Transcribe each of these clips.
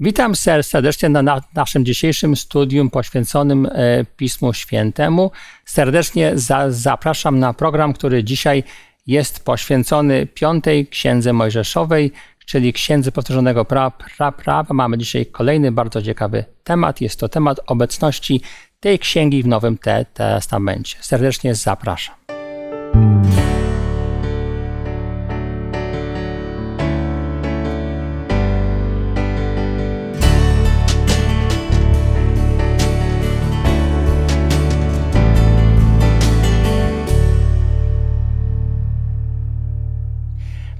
Witam serdecznie na, na naszym dzisiejszym studium poświęconym e, Pismu Świętemu. Serdecznie za, zapraszam na program, który dzisiaj jest poświęcony piątej księdze Mojżeszowej, czyli księdze powtórzonego prawa. Pra, prawa. Mamy dzisiaj kolejny bardzo ciekawy temat. Jest to temat obecności tej księgi w Nowym Testamencie. Serdecznie zapraszam.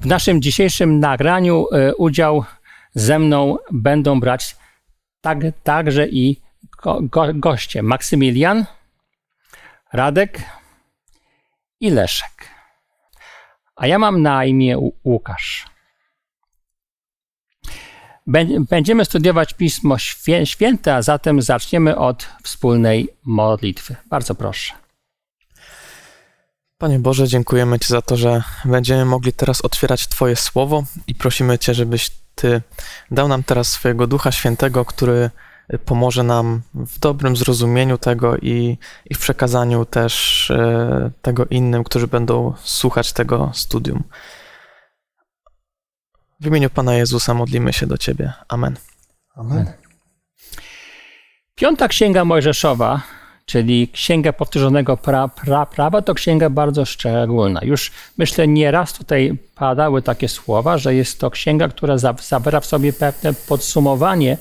W naszym dzisiejszym nagraniu e, udział ze mną będą brać tak, także i go, go, goście Maksymilian, Radek i Leszek. A ja mam na imię Łukasz. Będziemy studiować Pismo Święte, a zatem zaczniemy od wspólnej modlitwy. Bardzo proszę. Panie Boże, dziękujemy Ci za to, że będziemy mogli teraz otwierać Twoje słowo i prosimy Cię, żebyś Ty dał nam teraz swojego Ducha Świętego, który pomoże nam w dobrym zrozumieniu tego i, i w przekazaniu też e, tego innym, którzy będą słuchać tego studium. W imieniu Pana Jezusa modlimy się do Ciebie. Amen. Amen. Piąta Księga Mojżeszowa czyli Księga Powtórzonego pra, pra, Prawa, to księga bardzo szczególna. Już myślę, nieraz tutaj padały takie słowa, że jest to księga, która zawiera w sobie pewne podsumowanie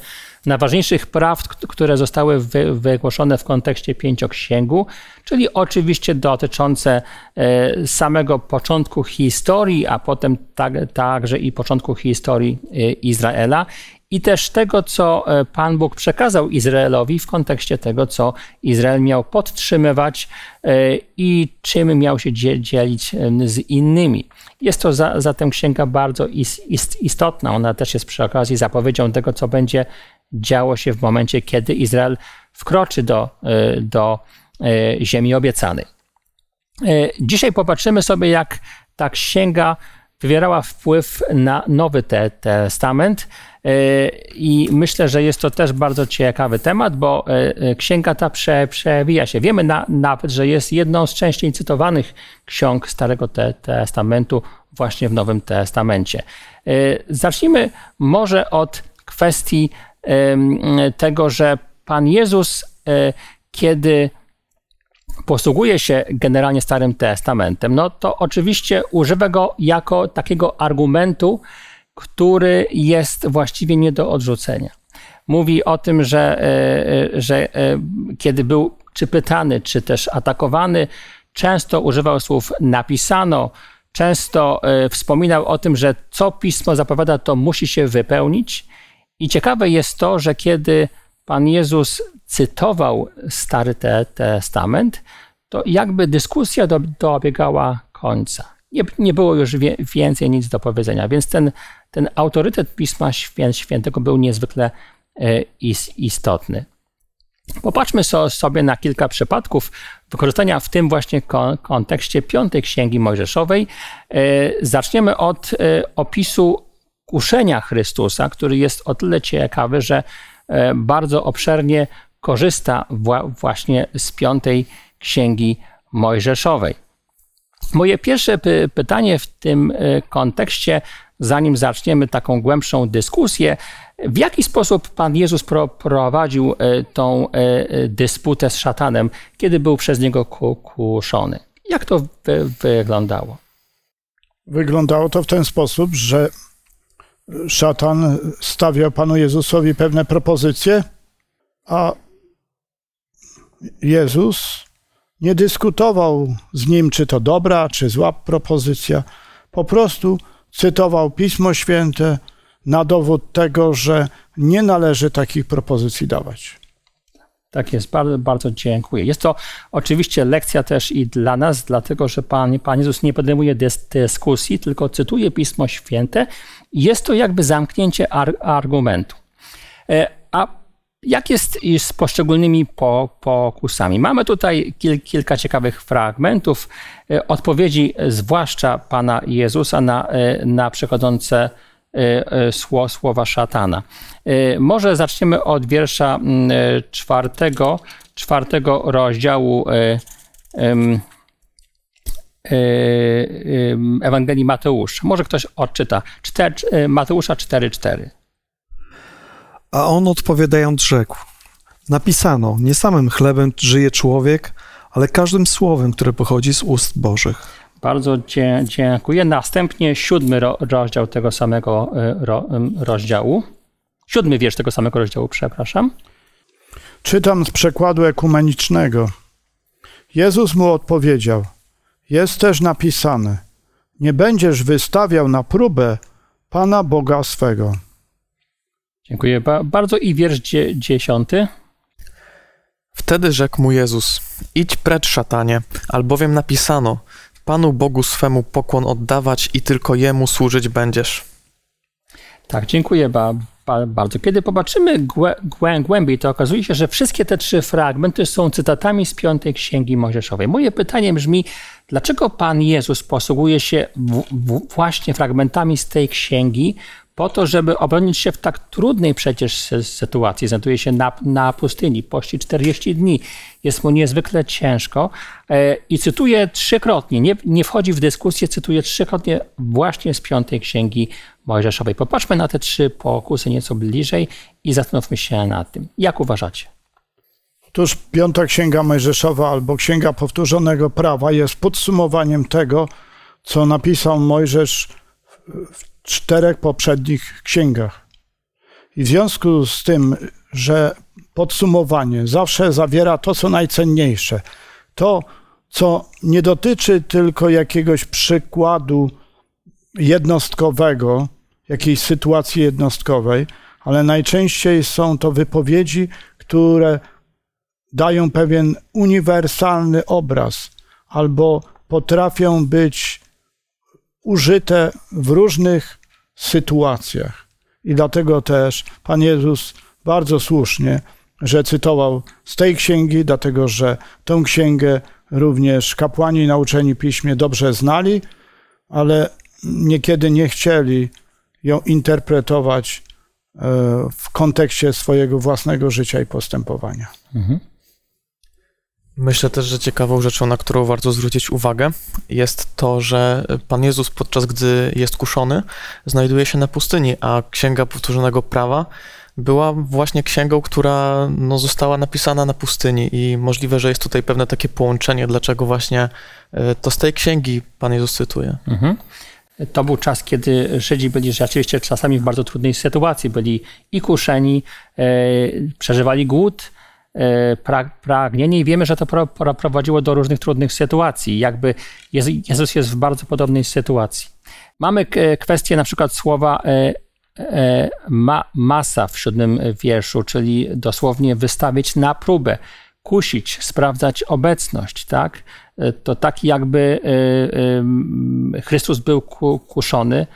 najważniejszych praw, które zostały wygłoszone w kontekście pięcioksięgu, czyli oczywiście dotyczące e, samego początku historii, a potem tak, także i początku historii e, Izraela i też tego, co e, Pan Bóg przekazał Izraelowi w kontekście tego, co Izrael miał podtrzymywać i czym miał się dzielić z innymi. Jest to zatem księga bardzo istotna. Ona też jest przy okazji zapowiedzią tego, co będzie działo się w momencie, kiedy Izrael wkroczy do, e, do e, ziemi obiecanej. E, dzisiaj popatrzymy sobie, jak ta księga wywierała wpływ na Nowy Testament. I myślę, że jest to też bardzo ciekawy temat, bo księga ta prze, przewija się. Wiemy na, nawet, że jest jedną z częściej cytowanych ksiąg Starego Testamentu właśnie w Nowym Testamencie. Zacznijmy może od kwestii tego, że Pan Jezus, e, kiedy posługuje się generalnie Starym Testamentem, no to oczywiście używa go jako takiego argumentu, który jest właściwie nie do odrzucenia. Mówi o tym, że, e, e, że kiedy był czy pytany, czy też atakowany, często używał słów napisano, często wspominał o tym, że co pismo zapowiada, to musi się wypełnić. I ciekawe jest to, że kiedy Pan Jezus cytował Stary Testament, to jakby dyskusja dobiegała końca. Nie, nie było już wie, więcej nic do powiedzenia, więc ten, ten autorytet Pisma Świętego był niezwykle e, istotny. Popatrzmy sobie na kilka przypadków wykorzystania w tym właśnie kontekście piątej księgi Mojżeszowej. E, zaczniemy od e, opisu kuszenia Chrystusa, który jest o tyle ciekawy, że bardzo obszernie korzysta właśnie z piątej księgi Mojżeszowej. Moje pierwsze pytanie w tym e, kontekście, zanim zaczniemy taką głębszą dyskusję, w jaki sposób Pan Jezus prowadził e, tą dysputę z szatanem, kiedy był przez niego kuszony? Jak to wyglądało? Wyglądało to w ten sposób, że szatan stawia Panu Jezusowi pewne propozycje, a Jezus nie dyskutował z nim, czy to dobra, czy zła propozycja. Po prostu cytował Pismo Święte na dowód tego, że nie należy takich propozycji dawać. Tak jest, bardzo, bardzo dziękuję. Jest to oczywiście lekcja też i dla nas, dlatego że Pan, Pan Jezus nie podejmuje dyskusji, tylko cytuje Pismo Święte. Jest to jakby zamknięcie ar argumentu. E, a jak jest z poszczególnymi pokusami? Mamy tutaj kil kilka ciekawych fragmentów, e, odpowiedzi zwłaszcza Pana Jezusa na, e, na słowa szatana. Może zaczniemy od wiersza mm, czwartego, czwartego rozdziału Ewangelii Mateusza. Może ktoś odczyta. Mateusza 4,4. A on odpowiadając rzekł: Napisano, nie samym chlebem żyje człowiek, ale każdym słowem, które pochodzi z ust Bożych. Bardzo dziękuję. Następnie siódmy rozdział tego samego e, rozdziału. Siódmy wiersz tego samego rozdziału, przepraszam. Czytam z przekładu ekumenicznego. Jezus mu odpowiedział: Jest też napisane: Nie będziesz wystawiał na próbę Pana Boga swego. Dziękuję bardzo. I wiersz dziesiąty. Wtedy rzekł mu Jezus: Idź precz, szatanie, albowiem napisano: Panu Bogu swemu pokłon oddawać i tylko jemu służyć będziesz. Tak, dziękuję ba, ba, bardzo. Kiedy popatrzymy głę, głę, głębiej, to okazuje się, że wszystkie te trzy fragmenty są cytatami z piątej księgi Mojżeszowej. Moje pytanie brzmi, dlaczego Pan Jezus posługuje się w, w, właśnie fragmentami z tej księgi, po to, żeby obronić się w tak trudnej przecież sytuacji. Znajduje się na, na pustyni, pości 40 dni. Jest mu niezwykle ciężko e, i cytuje trzykrotnie, nie, nie wchodzi w dyskusję, cytuje trzykrotnie właśnie z piątej księgi Mojżeszowej. Popatrzmy na te trzy pokusy nieco bliżej i zastanówmy się nad tym. Jak uważacie? Otóż piąta księga Mojżeszowa albo księga powtórzonego prawa jest podsumowaniem tego, co napisał Mojżesz w czterech poprzednich księgach. I w związku z tym, że podsumowanie zawsze zawiera to, co najcenniejsze, to, co nie dotyczy tylko jakiegoś przykładu jednostkowego, jakiejś sytuacji jednostkowej, ale najczęściej są to wypowiedzi, które dają pewien uniwersalny obraz albo potrafią być użyte w różnych sytuacjach. I dlatego też Pan Jezus bardzo słusznie, że cytował z tej księgi, dlatego że tę księgę również kapłani nauczeni piśmie dobrze znali, ale niekiedy nie chcieli ją interpretować e, w kontekście swojego własnego życia i postępowania. Mhm. Myślę też, że ciekawą rzeczą, na którą warto zwrócić uwagę, jest to, że Pan Jezus podczas gdy jest kuszony, znajduje się na pustyni, a Księga Powtórzonego Prawa była właśnie księgą, która no, została napisana na pustyni i możliwe, że jest tutaj pewne takie połączenie, dlaczego właśnie e, to z tej księgi Pan Jezus cytuje. Mhm. To był czas, kiedy Żydzi byli rzeczywiście czasami w bardzo trudnej sytuacji. Byli i kuszeni, e, przeżywali głód, pragnienie i wiemy, że to prowadziło do różnych trudnych sytuacji. Jakby Jezus jest w bardzo podobnej sytuacji. Mamy kwestię na przykład słowa e, e, ma, masa w siódmym wierszu, czyli dosłownie wystawić na próbę, kusić, sprawdzać obecność, tak? To tak jakby Chrystus był kuszony,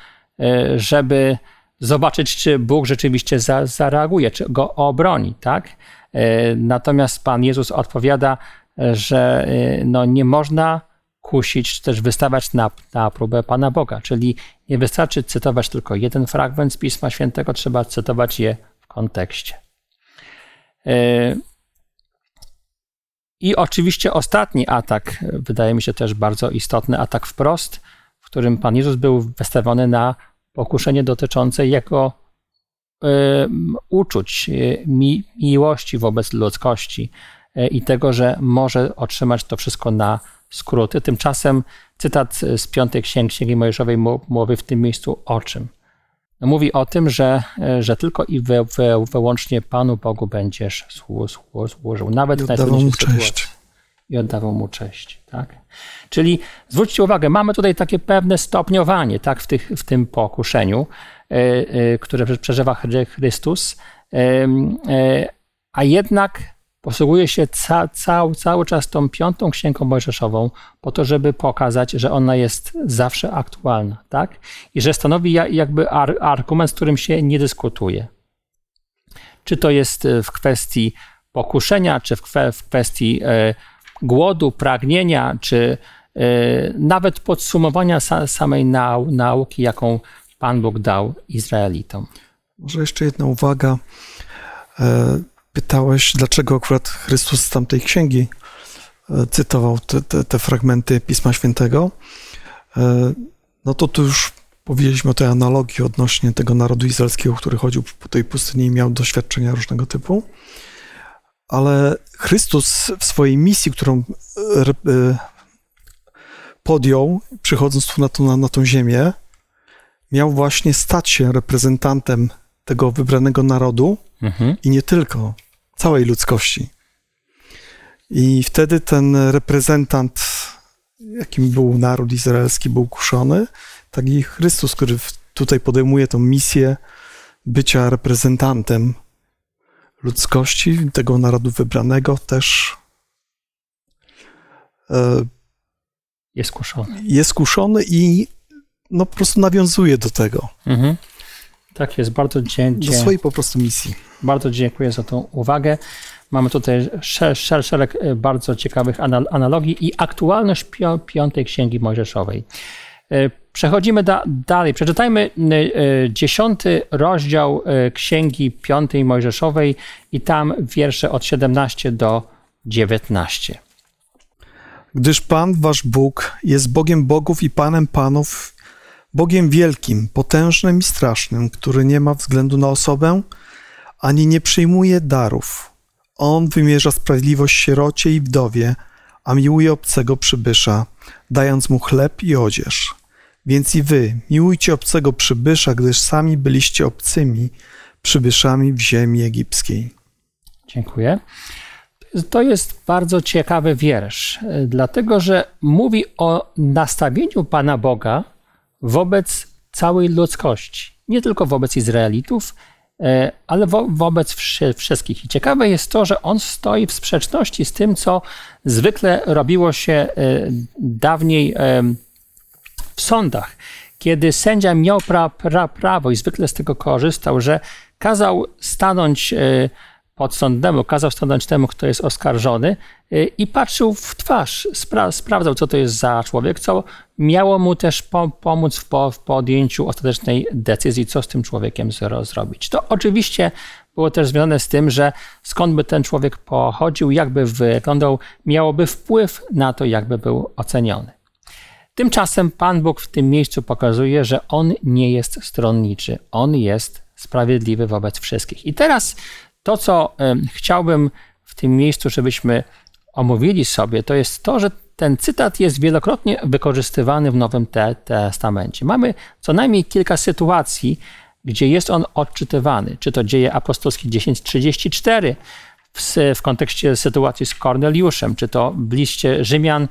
żeby zobaczyć, czy Bóg rzeczywiście zareaguje, czy go obroni, tak? E, natomiast Pan Jezus odpowiada, że e, no, nie można kusić, czy też wystawiać na, na próbę Pana Boga. Czyli nie wystarczy cytować tylko jeden fragment z Pisma Świętego, trzeba cytować je w kontekście. E, I oczywiście ostatni atak, wydaje mi się też bardzo istotny, atak wprost, w którym Pan Jezus był wystawiony na pokuszenie dotyczące jego uczuć, y, mi, miłości wobec ludzkości y, i tego, że może otrzymać to wszystko na skróty. Tymczasem cytat z piątej księgi, księgi Mojżeszowej mówi w tym miejscu o czym? No, mówi o tym, że, y, że tylko i wy, wy, wyłącznie Panu Bogu będziesz służył, nawet w najtrudniejszej sytuacji. I oddawał mu cześć. Tak? Czyli zwróćcie uwagę, mamy tutaj takie pewne stopniowanie tak, w, tych, w tym pokuszeniu. E, e, które przeżywa Chrystus, e, a jednak posługuje się ca, ca, cały czas tą piątą księgą mojżeszową po to, żeby pokazać, że ona jest zawsze aktualna, tak? I że stanowi jakby argument, z którym się nie dyskutuje. Czy to jest w kwestii pokuszenia, czy w, kwestii głodu, pragnienia, czy nawet podsumowania samej nauki, jaką Pan Bóg dał Izraelitom. Może jeszcze jedna uwaga. E, pytałeś, dlaczego akurat Chrystus z tamtej księgi e, cytował te, te, te fragmenty Pisma Świętego. E, no to tu już powiedzieliśmy o tej analogii odnośnie tego narodu izraelskiego, który chodził po tej pustyni i miał doświadczenia różnego typu. Ale Chrystus w swojej misji, którą podjął, przychodząc tu na, tą, na, na tą ziemię, miał właśnie stać się reprezentantem tego wybranego narodu mhm. i nie tylko, całej ludzkości. I wtedy ten reprezentant, jakim był naród izraelski, był kuszony, tak i Chrystus, który tutaj podejmuje tą misję bycia reprezentantem ludzkości, tego narodu wybranego, też e, jest kuszony. Jest kuszony i no po prostu nawiązuje do tego. Mhm. Tak jest, bardzo dziękuję. Do swojej po prostu misji. Bardzo dziękuję za tą uwagę. Mamy tutaj szer szereg e, bardzo ciekawych analogii i aktualność piątej księgi mojżeszowej. E, przechodzimy da dalej. Przeczytajmy e, dziesiąty rozdział księgi piątej mojżeszowej i tam wiersze od 17 do 19. Gdyż Pan, wasz Bóg, jest Bogiem bogów i Panem panów Bogiem wielkim, potężnym i strasznym, który nie ma względu na osobę, ani nie przyjmuje darów. On wymierza sprawiedliwość sierocie i wdowie, a miłuje obcego przybysza, dając mu chleb i odzież. Więc i wy miłujcie obcego przybysza, gdyż sami byliście obcymi przybyszami w ziemi egipskiej. Dziękuję. To jest bardzo ciekawy wiersz, dlatego że mówi o nastawieniu Pana Boga wobec całej ludzkości. Nie tylko wobec Izraelitów, e, ale wo wobec wszystkich. I ciekawe jest to, że on stoi w sprzeczności z tym, co zwykle robiło się e, dawniej e, w sądach, kiedy sędzia miał pra pra prawo i zwykle z tego korzystał, że kazał stanąć pod sądem, kazał stanąć temu, kto jest oskarżony y, i patrzył w twarz, spra sprawdzał, co to jest za człowiek, co miało mu też po pomóc w, po w, podjęciu ostatecznej decyzji, co z tym człowiekiem zrobić. To oczywiście było też związane z tym, że skąd by ten człowiek pochodził, jakby wyglądał, miałoby wpływ na to, jakby był oceniony. Tymczasem Pan Bóg w tym miejscu pokazuje, że On nie jest stronniczy, On jest sprawiedliwy wobec wszystkich. I teraz to, co chciałbym w tym miejscu, żebyśmy omówili sobie, to jest to, że ten cytat jest wielokrotnie wykorzystywany w Nowym Testamencie. Mamy co najmniej kilka sytuacji, gdzie jest on odczytywany. Czy to dzieje apostolskie 10:34 w, w kontekście sytuacji z Korneliuszem, czy to w liście Rzymian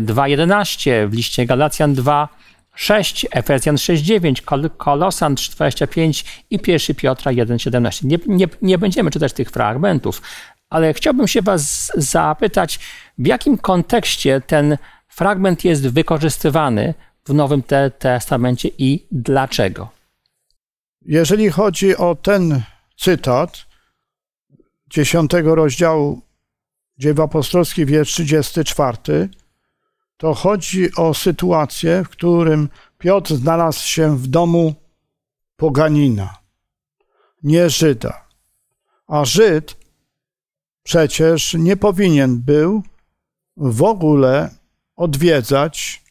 2:11, e, w liście Galacjan 2, 6, Efezjan 6,9, Kol Kolosan 3,25 i 1 Piotra 1,17. Nie, nie, nie będziemy czytać tych fragmentów, ale chciałbym się Was zapytać, w jakim kontekście ten fragment jest wykorzystywany w Nowym te Testamencie i dlaczego? Jeżeli chodzi o ten cytat dziesiątego rozdziału Dzieł Apostolskich, wiersz 34, to chodzi o sytuację, w którym Piotr znalazł się w domu poganina, nie Żyda. A Żyd przecież nie powinien był w ogóle odwiedzać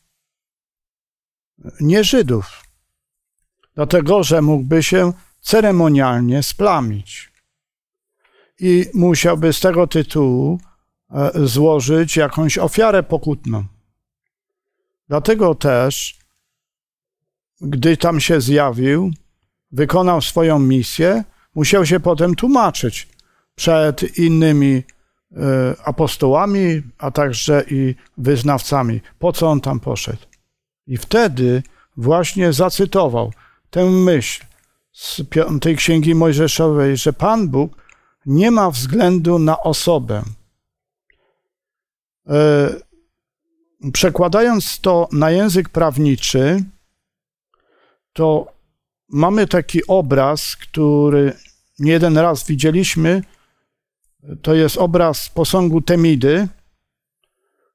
nie Żydów, dlatego że mógłby się ceremonialnie splamić. I musiałby z tego tytułu e, złożyć jakąś ofiarę pokutną. Dlatego też, gdy tam się zjawił, wykonał swoją misję, musiał się potem tłumaczyć przed innymi e, apostołami, a także i wyznawcami, po co on tam poszedł. I wtedy właśnie zacytował tę myśl z piątej księgi Mojżeszowej, że Pan Bóg nie ma względu na osobę. Przekładając to na język prawniczy, to mamy taki obraz, który nie jeden raz widzieliśmy. To jest obraz posągu Temidy,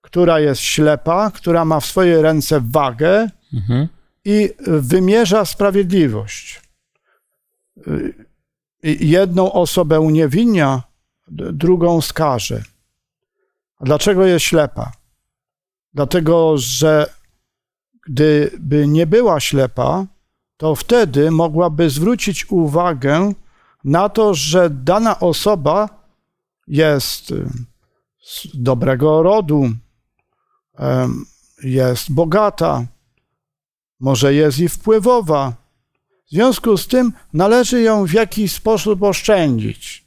która jest ślepa, która ma w swojej ręce wagę mhm. i wymierza sprawiedliwość. Jedną osobę uniewinnia, drugą skaże. Dlaczego jest ślepa? Dlatego, że gdyby nie była ślepa, to wtedy mogłaby zwrócić uwagę na to, że dana osoba jest z dobrego rodu, jest bogata, może jest i wpływowa. W związku z tym należy ją w jakiś sposób oszczędzić,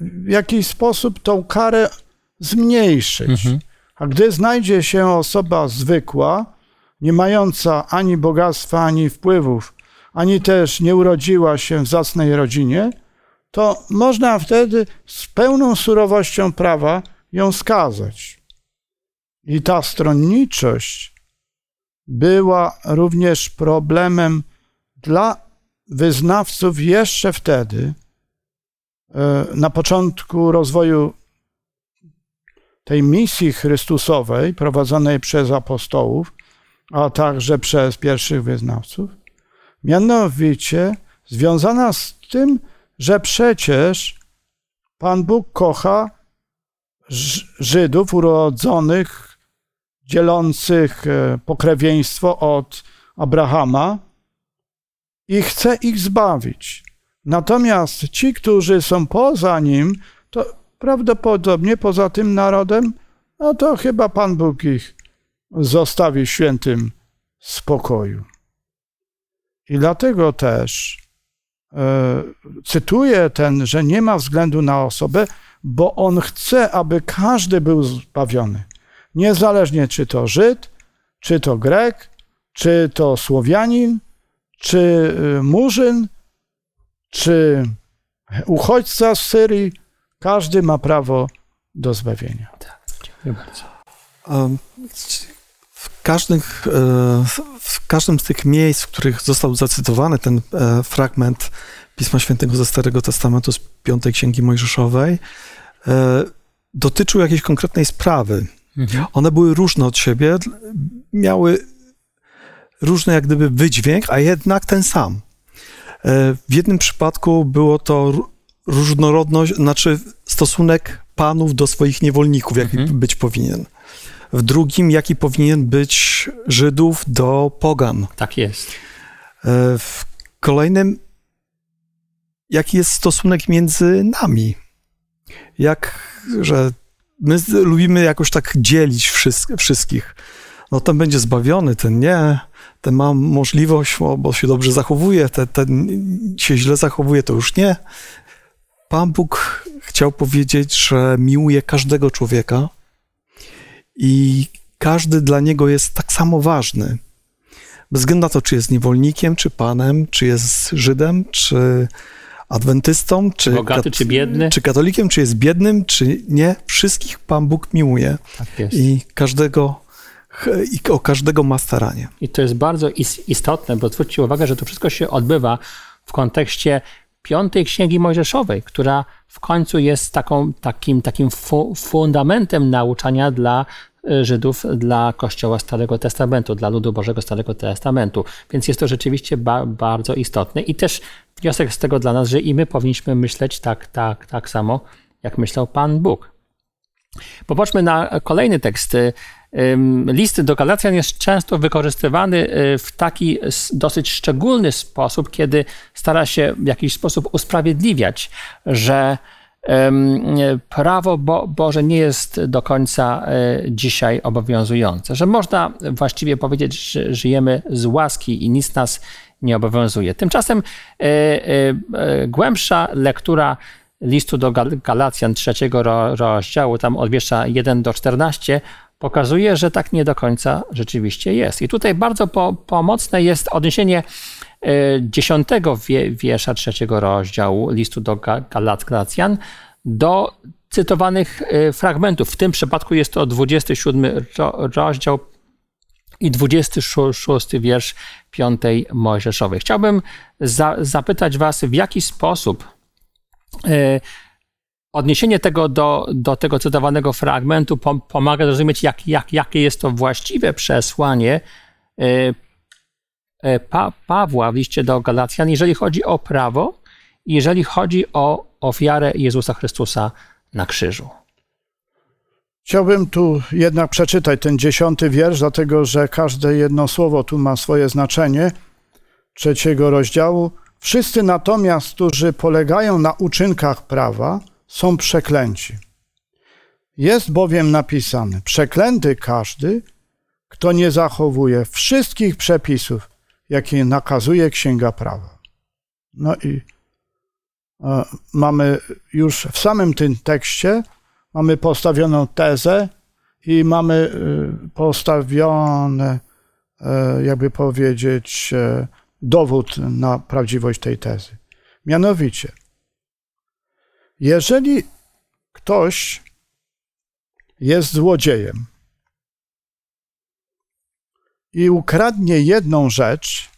w jakiś sposób tą karę zmniejszyć. Mhm. A gdy znajdzie się osoba zwykła, nie mająca ani bogactwa, ani wpływów, ani też nie urodziła się w zacnej rodzinie, to można wtedy z pełną surowością prawa ją skazać. I ta stronniczość była również problemem dla wyznawców jeszcze wtedy, e, na początku rozwoju tej misji Chrystusowej prowadzonej przez apostołów, a także przez pierwszych wyznawców, mianowicie związana z tym, że przecież Pan Bóg kocha Żydów urodzonych, dzielących e, pokrewieństwo od Abrahama i chce ich zbawić. Natomiast ci, którzy są poza nim, to prawdopodobnie poza tym narodem, no to chyba Pan Bóg ich zostawi świętym spokoju. I dlatego też e, cytuję ten, że nie ma względu na osobę, bo on chce, aby każdy był zbawiony. Niezależnie czy to Żyd, czy to Grek, czy to Słowianin, czy y, Murzyn, czy uchodźca z Syrii, każdy ma prawo do zbawienia. Tak, dziękuję bardzo. W każdym, w każdym z tych miejsc, w których został zacytowany ten e, fragment Pisma Świętego ze Starego Testamentu z Piątej Księgi Mojżeszowej, e, dotyczył jakiejś konkretnej sprawy. Mhm. One były różne od siebie, miały różny jak gdyby wydźwięk, a jednak ten sam. E, w jednym przypadku było to różnorodność, znaczy stosunek panów do swoich niewolników, jaki mhm. być powinien. W drugim, jaki powinien być Żydów do pogan. Tak jest. E, w kolejnym, jaki jest stosunek między nami. Jak, że my lubimy jakoś tak dzielić wszystkich. No ten będzie zbawiony, ten nie, ten ma możliwość, bo się dobrze zachowuje, ten, ten się źle zachowuje, to już nie. Pan Bóg chciał powiedzieć, że miłuje każdego człowieka i każdy dla niego jest tak samo ważny. Bez względu na to, czy jest niewolnikiem, czy panem, czy jest Żydem, czy adwentystą, czy, Bogaty, czy biedny, czy katolikiem, czy jest biednym, czy nie, wszystkich Pan Bóg miłuje. Tak. I każdego i o każdego ma staranie. I to jest bardzo istotne, bo zwróćcie uwagę, że to wszystko się odbywa w kontekście piątej księgi mojżeszowej, która w końcu jest taką, takim, takim fu fundamentem nauczania dla e, Żydów, dla Kościoła Starego Testamentu, dla ludu Bożego Starego Testamentu. Więc jest to rzeczywiście ba bardzo istotne i też wniosek z tego dla nas, że i my powinniśmy myśleć tak, tak, tak samo, jak myślał Pan Bóg. Popatrzmy na kolejny tekst List do Galacjan jest często wykorzystywany y, w taki dosyć szczególny sposób, kiedy stara się w jakiś sposób usprawiedliwiać, że prawo Bo Boże nie jest do końca y, dzisiaj obowiązujące, że można właściwie powiedzieć, że żyjemy z łaski i nic nas nie obowiązuje. Tymczasem y, głębsza lektura listu do Galacjan trzeciego rozdziału, tam od wiersza 1 do 14, pokazuje, że tak nie do końca rzeczywiście jest. I tutaj bardzo po, pomocne jest odniesienie e, dziesiątego wiersza trzeciego rozdziału listu do Galacjan do cytowanych e, fragmentów. W tym przypadku jest to 27 rozdział i 26 wiersz piątej Mojżeszowej. Chciałbym za, zapytać Was, w jaki sposób e, odniesienie tego do, do tego cytowanego fragmentu pomaga zrozumieć, jak, jak, jakie jest to właściwe przesłanie y, e, pa, Pawła w liście do Galacjan, jeżeli chodzi o prawo jeżeli chodzi o ofiarę Jezusa Chrystusa na krzyżu. Chciałbym tu jednak przeczytać ten dziesiąty wiersz, dlatego że każde jedno słowo tu ma swoje znaczenie. Trzeciego rozdziału. Wszyscy natomiast, którzy polegają na uczynkach prawa, są przeklęci. Jest bowiem napisane: Przeklęty każdy, kto nie zachowuje wszystkich przepisów, jakie nakazuje Księga Prawa. No i e, mamy już w samym tym tekście mamy postawioną tezę i mamy e, postawione, e, jakby powiedzieć, dowód na prawdziwość tej tezy. Mianowicie, jeżeli ktoś jest złodziejem i ukradnie jedną rzecz,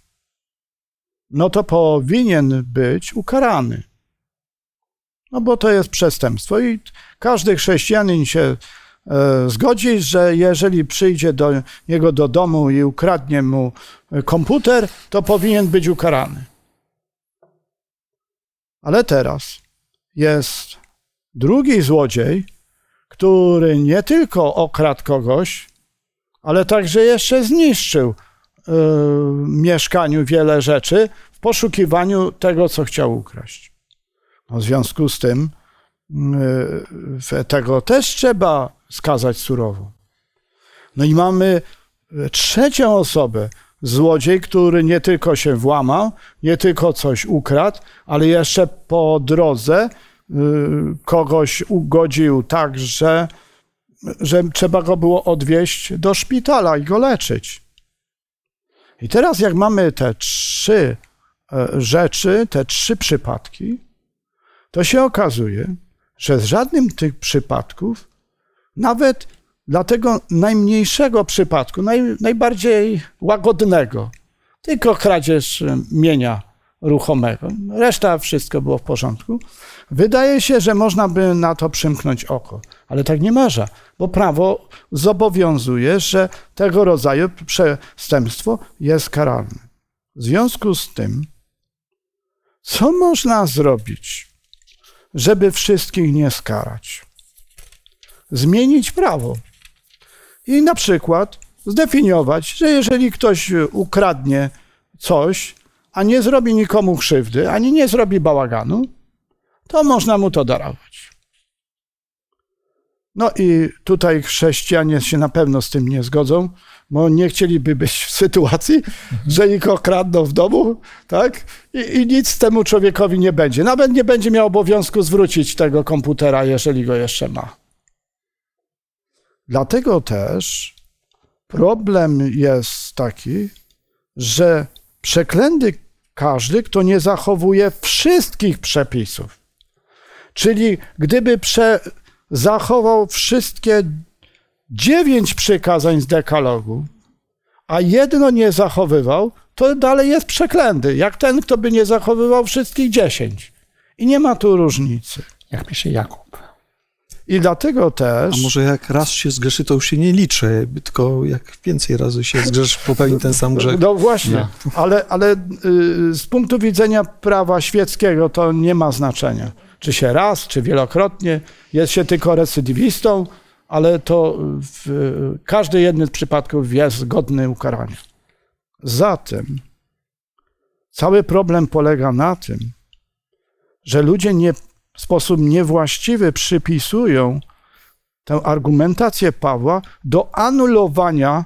no to powinien być ukarany. No bo to jest przestępstwo i każdy chrześcijanin się e, zgodzi, że jeżeli przyjdzie do niego do domu i ukradnie mu komputer, to powinien być ukarany. Ale teraz jest drugi złodziej, który nie tylko okradł kogoś, ale także jeszcze zniszczył w mieszkaniu wiele rzeczy w poszukiwaniu tego, co chciał ukraść. No, w związku z tym y, tego też trzeba skazać surowo. No i mamy trzecią osobę, złodziej, który nie tylko się włamał, nie tylko coś ukradł, ale jeszcze po drodze y, kogoś ugodził tak, że, że trzeba go było odwieźć do szpitala i go leczyć. I teraz, jak mamy te trzy e, rzeczy, te trzy przypadki, to się okazuje, że z żadnym tych przypadków, nawet dla tego najmniejszego przypadku, naj, najbardziej łagodnego, tylko kradzież mienia ruchomego, reszta wszystko było w porządku, wydaje się, że można by na to przymknąć oko. Ale tak nie można, bo prawo zobowiązuje, że tego rodzaju przestępstwo jest karalne. W związku z tym, co można zrobić, żeby wszystkich nie skarać? Zmienić prawo. I na przykład zdefiniować, że jeżeli ktoś ukradnie coś, a nie zrobi nikomu krzywdy, ani nie zrobi bałaganu, to można mu to darować. No i tutaj chrześcijanie się na pewno z tym nie zgodzą, bo nie chcieliby być w sytuacji, mhm. że ich okradną w domu, tak? I, I, nic temu człowiekowi nie będzie. Nawet nie będzie miał obowiązku zwrócić tego komputera, jeżeli go jeszcze ma. Dlatego też problem jest taki, że przeklęty każdy, kto nie zachowuje wszystkich przepisów. Czyli gdyby prze, zachował wszystkie dziewięć przykazań z dekalogu, a jedno nie zachowywał, to dalej jest przeklęty, jak ten, kto by nie zachowywał wszystkich dziesięć. I nie ma tu różnicy. Jak pisze Jakub. I dlatego też. A może jak raz się zgrzeszy, to już się nie liczy, tylko jak więcej razy się zgrzeszy, popełni ten sam grzech. No właśnie, no. ale, ale y, z punktu widzenia prawa świeckiego to nie ma znaczenia. Czy się raz, czy wielokrotnie, jest się tylko recydywistą, ale to w każdy jednym z przypadków jest godny ukarania. Zatem cały problem polega na tym, że ludzie nie w sposób niewłaściwy przypisują tę argumentację Pawła do anulowania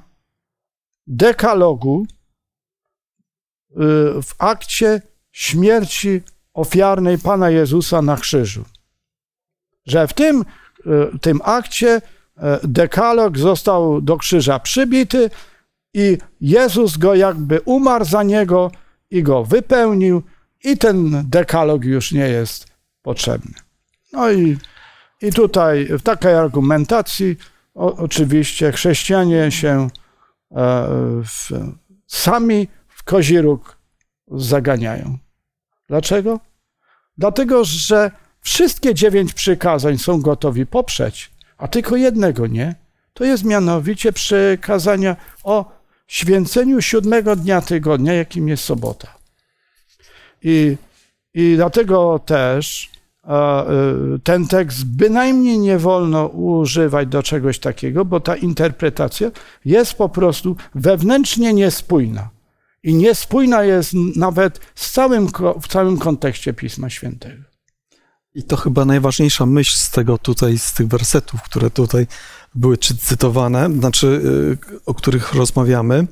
dekalogu y, w akcie śmierci ofiarnej Pana Jezusa na krzyżu. Że w tym, y, tym akcie y, dekalog został do krzyża przybity i Jezus go jakby umarł za niego i go wypełnił, i ten dekalog już nie jest potrzebny. No i, i tutaj w takiej argumentacji o, oczywiście chrześcijanie się e, w, sami w kozi róg zaganiają. Dlaczego? Dlatego, że wszystkie dziewięć przykazań są gotowi poprzeć, a tylko jednego nie. To jest mianowicie przykazania o święceniu siódmego dnia tygodnia, jakim jest sobota. I, i dlatego też ten tekst bynajmniej nie wolno używać do czegoś takiego, bo ta interpretacja jest po prostu wewnętrznie niespójna. I niespójna jest nawet z całym, w całym kontekście Pisma Świętego. I to chyba najważniejsza myśl z tego tutaj, z tych wersetów, które tutaj były cytowane, znaczy y, o których rozmawiamy,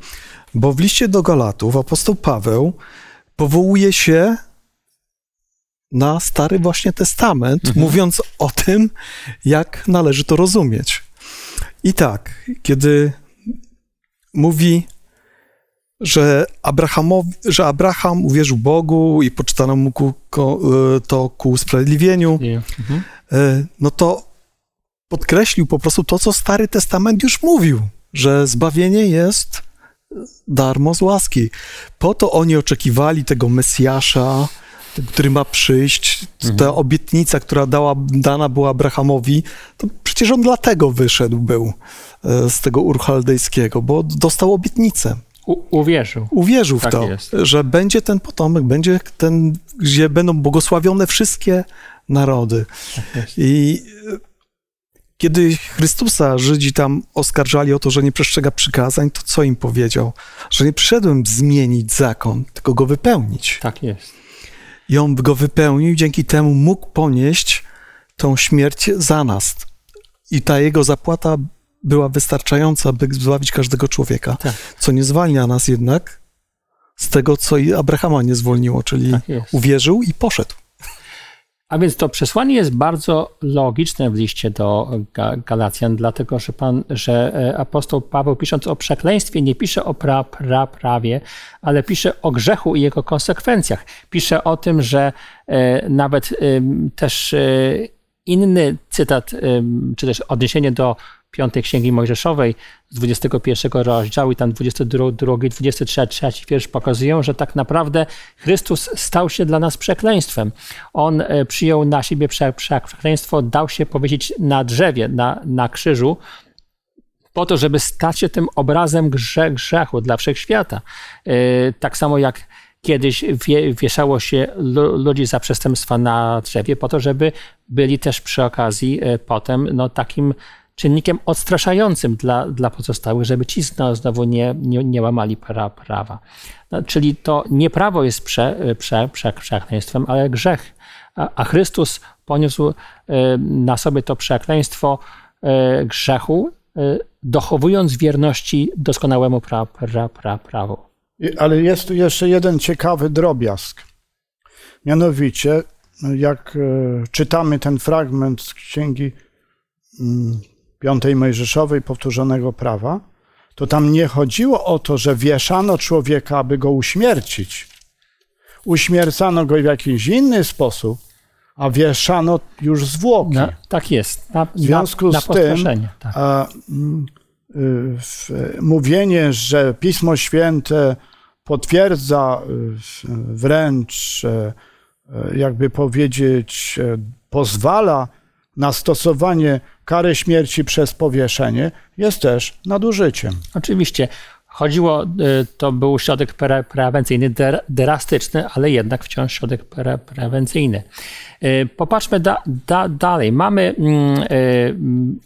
bo w liście do Galatów apostoł Paweł powołuje się na Stary właśnie Testament, mhm. mówiąc o tym, jak należy to rozumieć. I tak, kiedy mówi że, Abrahamowi, że Abraham uwierzył Bogu i poczytano mu ku, e, to ku usprawiedliwieniu, mhm. E, no to podkreślił po prostu to, co Stary Testament już mówił, że zbawienie jest darmo z łaski. Po to oni oczekiwali tego Mesjasza, który ma przyjść. Mhm. Ta obietnica, która dała, dana była Abrahamowi, to przecież on dlatego wyszedł był e, z tego urchaldejskiego, bo dostał obietnicę. U, uwierzył. Uwierzył tak w to, jest. że będzie ten potomek, będzie ten, gdzie będą błogosławione wszystkie narody. Tak I e, kiedy Chrystusa Żydzi tam oskarżali o to, że nie przestrzega przykazań, to co im powiedział? Że nie przyszedłem zmienić zakon, tylko go wypełnić. Tak jest. I on go wypełnił, dzięki temu mógł ponieść tą śmierć za nas. I ta jego zapłata była wystarczająca, by zbawić każdego człowieka. Tak. Co nie zwalnia nas jednak z tego, co i Abrahama nie zwolniło, czyli tak uwierzył i poszedł. A więc to przesłanie jest bardzo logiczne w liście do Galacjan, dlatego że, pan, że e, apostoł Paweł pisząc o przekleństwie nie pisze o pra, pra, prawie, ale pisze o grzechu i jego konsekwencjach. Pisze o tym, że e, nawet też e, inny cytat, czy też odniesienie do piątej Księgi Mojżeszowej z 21 rozdziału i tam 22, 23 wiersz pokazują, że tak naprawdę Chrystus stał się dla nas przekleństwem. On e, przyjął na siebie przekleństwo, dał się powiedzieć na drzewie, na, na krzyżu, po to, żeby stać się tym obrazem grze, grzechu dla wszechświata. E, tak samo jak kiedyś wie, wieszało się ludzi za przestępstwa na drzewie, po to, żeby byli też przy okazji e, potem no, takim czynnikiem odstraszającym dla, dla pozostałych, żeby ci znowu nie, nie, nie łamali pra, prawa. No, czyli to nie prawo jest prze, prze, przekleństwem, ale grzech. A, a Chrystus poniósł e, na sobie to przekleństwo e, grzechu, e, dochowując wierności doskonałemu pra, pra, pra, prawu. Ale jest tu jeszcze jeden ciekawy drobiazg. Mianowicie, jak czytamy ten fragment z księgi mm, piątej Mojżeszowej powtórzonego prawa, to tam nie chodziło o to, że wieszano człowieka, aby go uśmiercić. Uśmiercano go w jakiś inny sposób, a wieszano już zwłoki. No, tak jest. Na, w związku na, z na tym tak. a, mm, mówienie, że Pismo Święte potwierdza y, wręcz, y, jakby powiedzieć, pozwala na stosowanie kary śmierci przez powieszenie jest też nadużyciem. Oczywiście. Chodziło, y, to był środek pre prewencyjny, drastyczny, ale jednak wciąż środek pre prewencyjny. Y, popatrzmy da, da, dalej. Mamy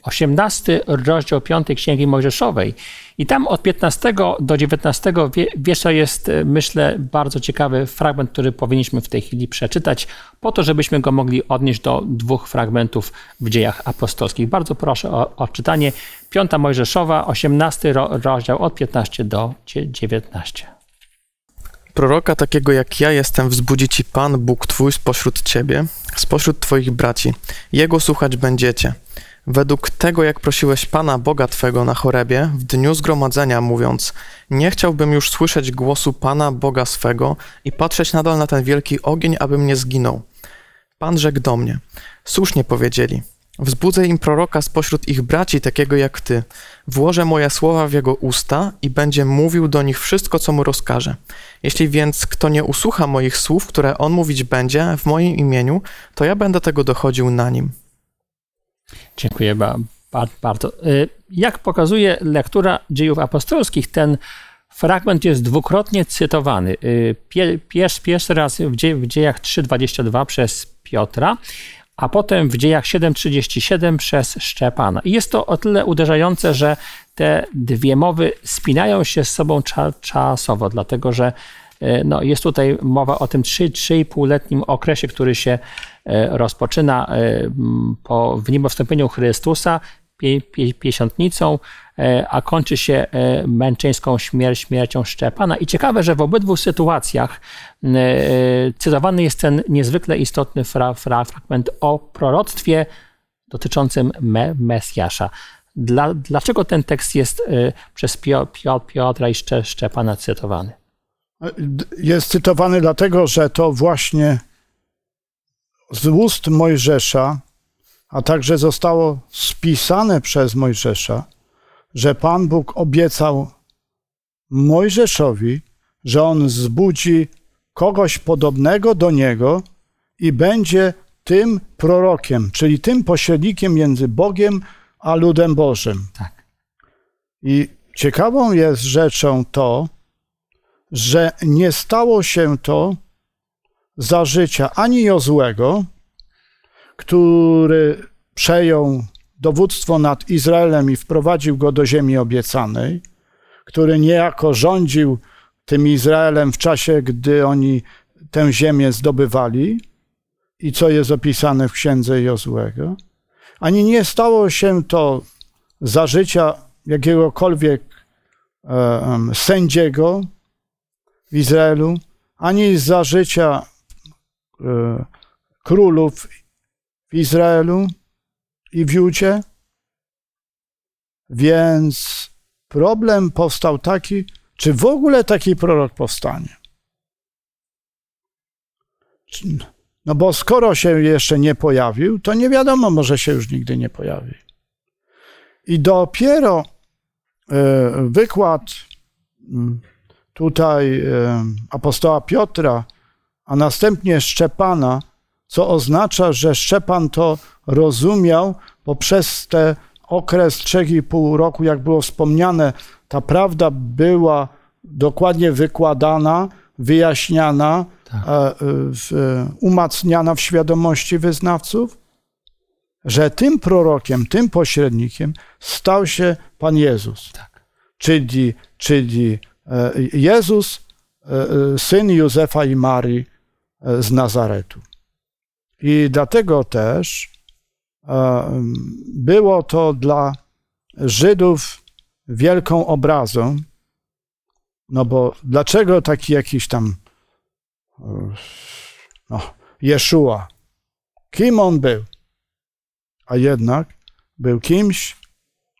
18 mm, y, rozdział 5 Księgi Mojżeszowej i tam od 15 do 19 wiesza jest, myślę, bardzo ciekawy fragment, który powinniśmy w tej chwili przeczytać, po to, żebyśmy go mogli odnieść do dwóch fragmentów w dziejach apostolskich. Bardzo proszę o odczytanie. 5 Mojżeszowa, 18 rozdział od 15 do 19. Proroka takiego jak ja jestem wzbudzi ci Pan Bóg Twój spośród Ciebie, spośród Twoich braci. Jego słuchać będziecie. Według tego, jak prosiłeś Pana Boga Twego na chorebie w dniu zgromadzenia, mówiąc: Nie chciałbym już słyszeć głosu Pana Boga swego i patrzeć nadal na ten wielki ogień, abym nie zginął. Pan rzekł do mnie: Słusznie powiedzieli. Wzbudzę im proroka spośród ich braci, takiego jak ty. Włożę moje słowa w jego usta i będzie mówił do nich wszystko, co mu rozkaże. Jeśli więc kto nie usłucha moich słów, które on mówić będzie w moim imieniu, to ja będę tego dochodził na nim. Dziękuję bardzo. Y, jak pokazuje lektura dziejów apostolskich, ten fragment jest dwukrotnie cytowany. Pierwszy, pierwszy raz w dziejach 3.22 przez Piotra, a potem w dziejach 7.37 przez Szczepana. I jest to o tyle uderzające, że te dwie mowy spinają się z sobą cza, czasowo, dlatego że no, jest tutaj mowa o tym 3-3,5-letnim okresie, który się rozpoczyna po w wstąpieniu Chrystusa, piesiątnicą, e, a kończy się e, męczeńską śmierć, śmiercią Szczepana. I ciekawe, że w obydwu sytuacjach e, cytowany jest ten niezwykle istotny fra, fra, fragment o proroctwie dotyczącym me, Mesjasza. Dla, dlaczego ten tekst jest przez Pio, Pio, Piotra i Szcze, Szczepana cytowany? Jest cytowany dlatego, że to właśnie z ust Mojżesza a także zostało spisane przez Mojżesza, że Pan Bóg obiecał Mojżeszowi, że on zbudzi kogoś podobnego do niego i będzie tym prorokiem, czyli tym pośrednikiem między Bogiem a ludem Bożym. Tak. I ciekawą jest rzeczą to, że nie stało się to za życia ani Jozłego, który przejął dowództwo nad Izraelem i wprowadził go do ziemi obiecanej, który niejako rządził tym Izraelem w czasie, gdy oni tę ziemię zdobywali. I co jest opisane w księdze Jozłego, ani nie stało się to za życia jakiegokolwiek e, sędziego w Izraelu, ani za życia e, królów w Izraelu i w Judzie. Więc problem powstał taki, czy w ogóle taki prorok powstanie. No bo skoro się jeszcze nie pojawił, to nie wiadomo, może się już nigdy nie pojawi. I dopiero e, wykład mm, tutaj e, apostoła Piotra, a następnie Szczepana, co oznacza, że Szczepan to rozumiał, bo przez ten okres 3,5 roku, jak było wspomniane, ta prawda była dokładnie wykładana, wyjaśniana, tak. umacniana w świadomości wyznawców, że tym prorokiem, tym pośrednikiem stał się Pan Jezus. Tak. Czyli, czyli e, Jezus, e, e, syn Józefa i Marii z Nazaretu. I dlatego też było to dla Żydów wielką obrazą, no bo dlaczego taki jakiś tam no, Jeszua? Kim on był? A jednak był kimś,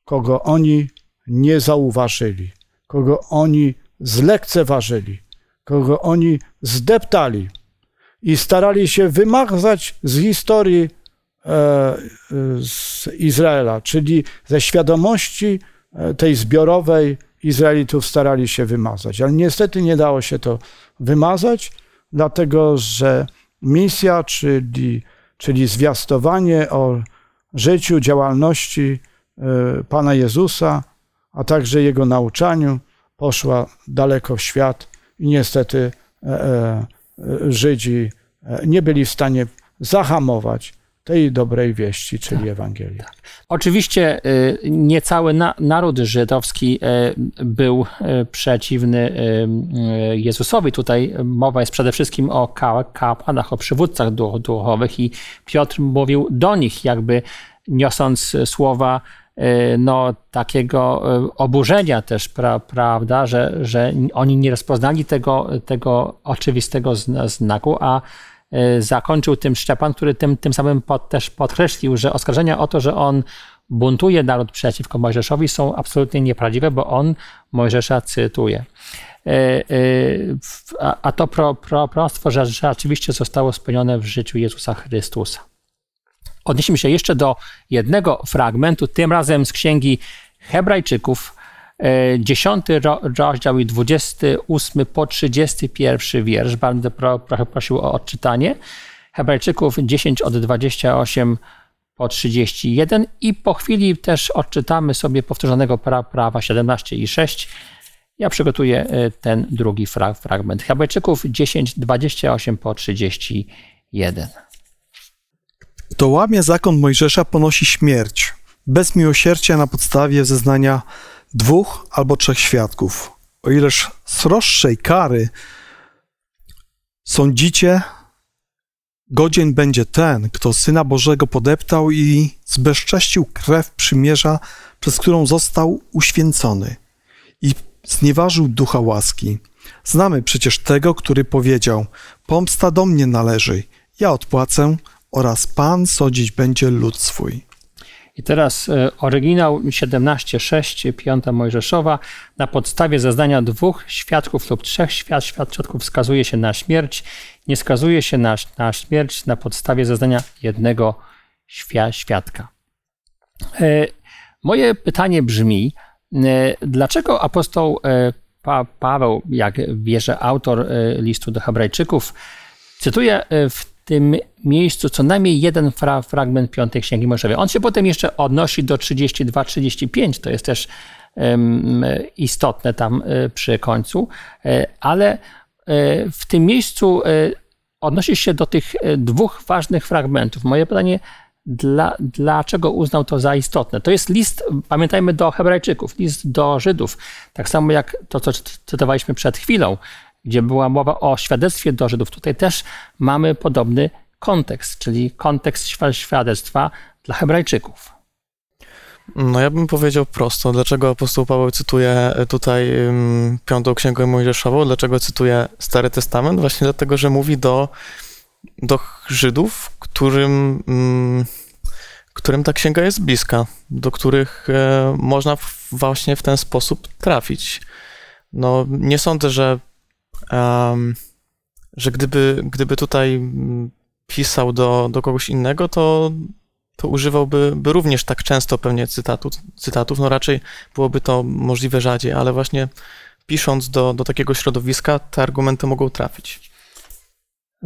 kogo oni nie zauważyli, kogo oni zlekceważyli, kogo oni zdeptali i starali się wymazać z historii e, z Izraela, czyli ze świadomości e, tej zbiorowej Izraelitów starali się wymazać. Ale niestety nie dało się to wymazać, dlatego że misja, czyli, czyli zwiastowanie o życiu, działalności e, Pana Jezusa, a także Jego nauczaniu, poszła daleko w świat i niestety Żydzi e, nie byli w stanie zahamować tej dobrej wieści, czyli tak, Ewangelii. Tak. Oczywiście e, niecały na, naród żydowski był przeciwny Jezusowi. Tutaj mowa jest przede wszystkim o kapłanach, o przywódcach duchowych i Piotr mówił do nich jakby niosąc słowa Y, no, takiego y, oburzenia też, pra, prawda, że, że oni nie rozpoznali tego, tego oczywistego znaku, a y, zakończył tym Szczepan, który tym, tym samym pod, też podkreślił, że oskarżenia o to, że on buntuje naród przeciwko Mojżeszowi są absolutnie nieprawdziwe, bo on Mojżesza cytuje. A to pro, pro, prostwo rzeczywiście zostało spełnione w życiu Jezusa Chrystusa. Odnieśmy się jeszcze do jednego fragmentu, tym razem z księgi Hebrajczyków, 10 e, rozdział i 28 po 31 wiersz. Będę prosił o odczytanie. Hebrajczyków 10 od 28 po 31 i po chwili też odczytamy sobie powtórzonego pra prawa 17 i 6 Ja przygotuję e, ten drugi fra fragment. Hebrajczyków 10, 28 po 31. Kto łamie zakon Mojżesza, ponosi śmierć, bez miłosierdzia na podstawie zeznania dwóch albo trzech świadków. O ileż sroższej kary sądzicie, godzien będzie ten, kto Syna Bożego podeptał i zbezcześcił krew przymierza, przez którą został uświęcony i znieważył ducha łaski. Znamy przecież tego, który powiedział: Pomsta do mnie należy, ja odpłacę oraz Pan sądzić będzie lud swój. I teraz e, oryginał 17.6, 5 Mojżeszowa. Na podstawie zeznania dwóch świadków lub trzech świad, świadków wskazuje się na śmierć. Nie skazuje się na, na śmierć na podstawie zeznania jednego świa, świadka. E, moje pytanie brzmi, e, dlaczego apostoł pa, Paweł, jak wierzy autor listu do Hebrajczyków, cytuje w tym miejscu co najmniej jeden fra fragment piątej Księgi Mojżeszowej. On się potem jeszcze odnosi do 32-35, to jest też um, istotne tam e, przy końcu, e, ale e, w tym miejscu odnosi się do tych dwóch ważnych fragmentów. Moje pytanie, dla, dlaczego uznał to za istotne? To jest list, pamiętajmy, do Hebrajczyków, list do Żydów, tak samo jak to, co cytowaliśmy przed chwilą gdzie była mowa o świadectwie do Żydów. Tutaj też mamy podobny kontekst, czyli kontekst świadectwa dla Hebrajczyków. No ja bym powiedział prosto, dlaczego apostoł Paweł cytuje tutaj piątą księgę Mojżeszową, dlaczego cytuje Stary Testament? Właśnie dlatego, że mówi do, do Żydów, którym, którym ta księga jest bliska, do których e, można właśnie w ten sposób trafić. No nie sądzę, że um, że gdyby, gdyby tutaj pisał do, do kogoś innego, to, to używałby by również tak często pewnie cytatu, cytatów. No raczej byłoby to możliwe rzadziej, ale właśnie pisząc do, do takiego środowiska, te argumenty mogą trafić.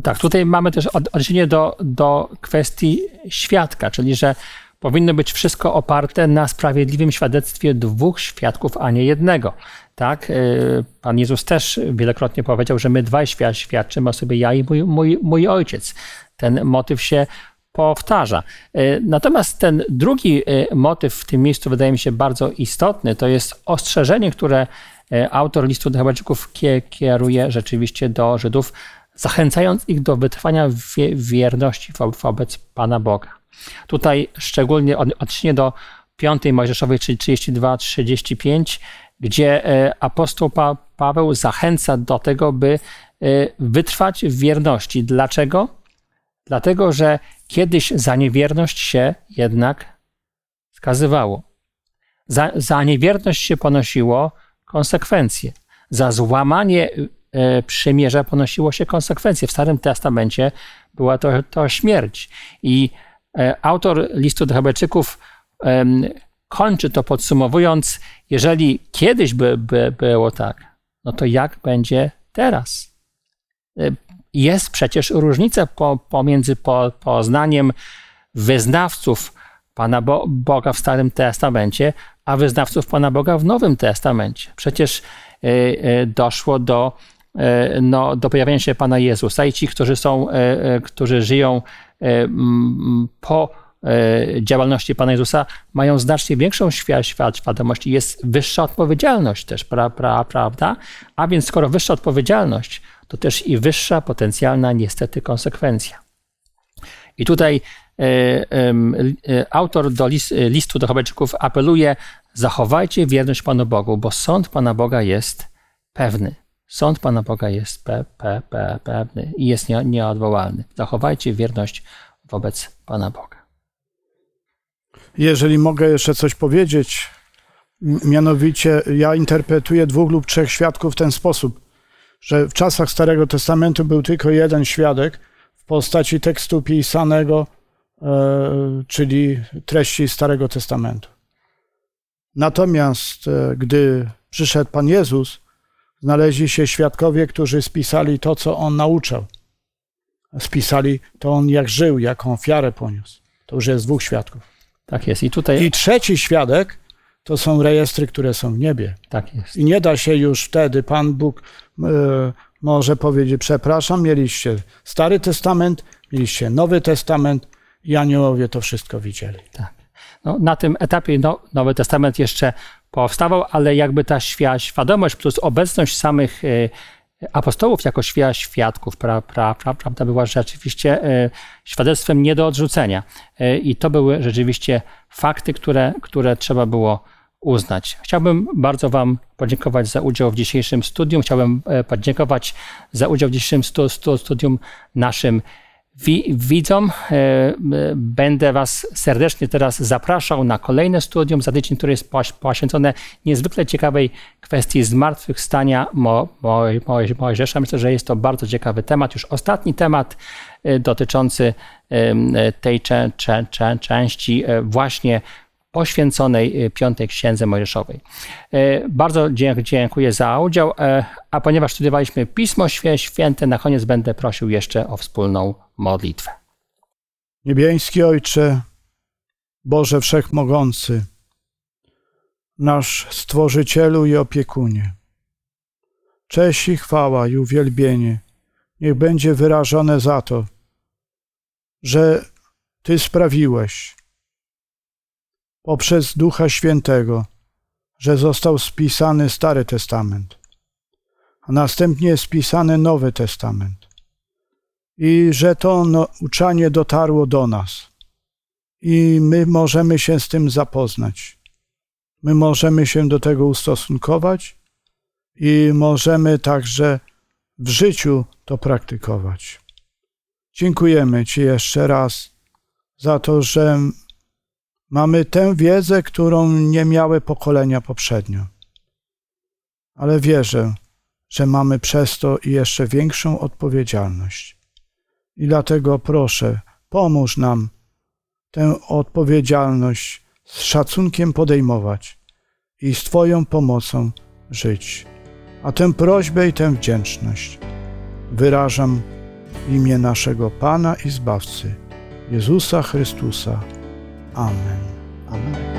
Tak, tutaj mamy też odniesienie do, do kwestii świadka, czyli że powinno być wszystko oparte na sprawiedliwym świadectwie dwóch świadków, a nie jednego. Tak? Y, Pan Jezus też wielokrotnie powiedział, że my dwaj świadczymy o sobie, ja i mój, mój, mój ojciec. Ten motyw się powtarza. Y, natomiast ten drugi y, motyw w tym miejscu wydaje mi się bardzo istotny. To jest ostrzeżenie, które autor listu do Hebrajczyków kieruje rzeczywiście do Żydów, zachęcając ich do wytrwania wierności wobec Pana Boga. Tutaj szczególnie odniesienie do 5 Mojżeszowej, czyli 32-35, gdzie e, apostoł pa Paweł zachęca do tego, by e, wytrwać w wierności. Dlaczego? Dlatego, że kiedyś za niewierność się jednak skazywało. Za, za niewierność się ponosiło konsekwencje. Za złamanie e, przymierza ponosiło się konsekwencje. W Starym Testamencie była to, to śmierć. I autor listu do Hebrajczyków kończy to podsumowując, jeżeli kiedyś by, by było tak, no to jak będzie teraz? Y, jest przecież różnica po, pomiędzy po, poznaniem wyznawców Pana Bo Boga w Starym Testamencie, a wyznawców Pana Boga w Nowym Testamencie. Przecież y, doszło do, no, do pojawienia się Pana Jezusa i ci, którzy są, którzy żyją po E, działalności Pana Jezusa mają znacznie większą świadomość jest wyższa odpowiedzialność też, pra, pra, prawda? A więc skoro wyższa odpowiedzialność, to też i wyższa potencjalna niestety konsekwencja. I tutaj e, e, autor do list, listu do Hebrajczyków apeluje, zachowajcie wierność Panu Bogu, bo sąd Pana Boga jest pewny. Sąd Pana Boga jest pe, pe, pe, pewny i jest nie, nieodwołalny. Zachowajcie wierność wobec Pana Boga. Jeżeli mogę jeszcze coś powiedzieć, mianowicie ja interpretuję dwóch lub trzech świadków w ten sposób, że w czasach Starego Testamentu był tylko jeden świadek w postaci tekstu pisanego, e, czyli treści Starego Testamentu. Natomiast e, gdy przyszedł Pan Jezus, znaleźli się świadkowie, którzy spisali to, co On nauczał. Spisali to On, jak żył, jaką ofiarę poniósł. To już jest dwóch świadków. Tak jest. I tutaj. I trzeci świadek to są rejestry, które są w niebie. Tak jest. I nie da się już wtedy, Pan Bóg e, może powiedzieć, przepraszam, mieliście Stary Testament, mieliście Nowy Testament i aniołowie to wszystko widzieli. Tak. No, na tym etapie no, Nowy Testament jeszcze powstawał, ale jakby ta świa- świadomość plus obecność samych e, apostołów jako świa- świadków, pra, pra, pra, prawda, była rzeczywiście e, świadectwem nie do odrzucenia. E, I to były rzeczywiście fakty, które, które trzeba było uznać. Chciałbym bardzo Wam podziękować za udział w dzisiejszym studium. Chciałbym e, podziękować za udział w dzisiejszym stu, stu, studium naszym wi-. E, e, Będę Was serdecznie teraz zapraszał na kolejne studium za tydzień, które jest poś- poświęcone niezwykle ciekawej kwestii zmartwychwstania Mo- Mo- Mo- Mojżesza. Myślę, że jest to bardzo ciekawy temat. Już ostatni temat e, dotyczący tej części właśnie poświęconej e, piątej księdze Mojżeszowej. E, Bardzo dziękuję za udział, e, a ponieważ studiowaliśmy Pismo Święte, na koniec będę prosił jeszcze o wspólną modlitwę. Niebieski Ojcze, Boże Wszechmogący, nasz Stworzycielu i Opiekunie, cześć i chwała i uwielbienie niech będzie wyrażone za to, że Ty sprawiłeś poprzez Ducha Świętego, że został spisany Stary Testament, a następnie spisany Nowy Testament i że to nauczanie dotarło do nas. I my możemy się z tym zapoznać. My możemy się do tego ustosunkować i możemy także w życiu to praktykować. Dziękujemy Ci jeszcze raz za to, że mamy tę wiedzę, którą nie miały pokolenia poprzednio. Ale wierzę, że mamy przez to i jeszcze większą odpowiedzialność. I dlatego proszę, pomóż nam tę odpowiedzialność z szacunkiem podejmować i z Twoją pomocą żyć. A tę prośbę i tę wdzięczność wyrażam w imię naszego Pana i Zbawcy, Jezusa Chrystusa. Amen. Amen.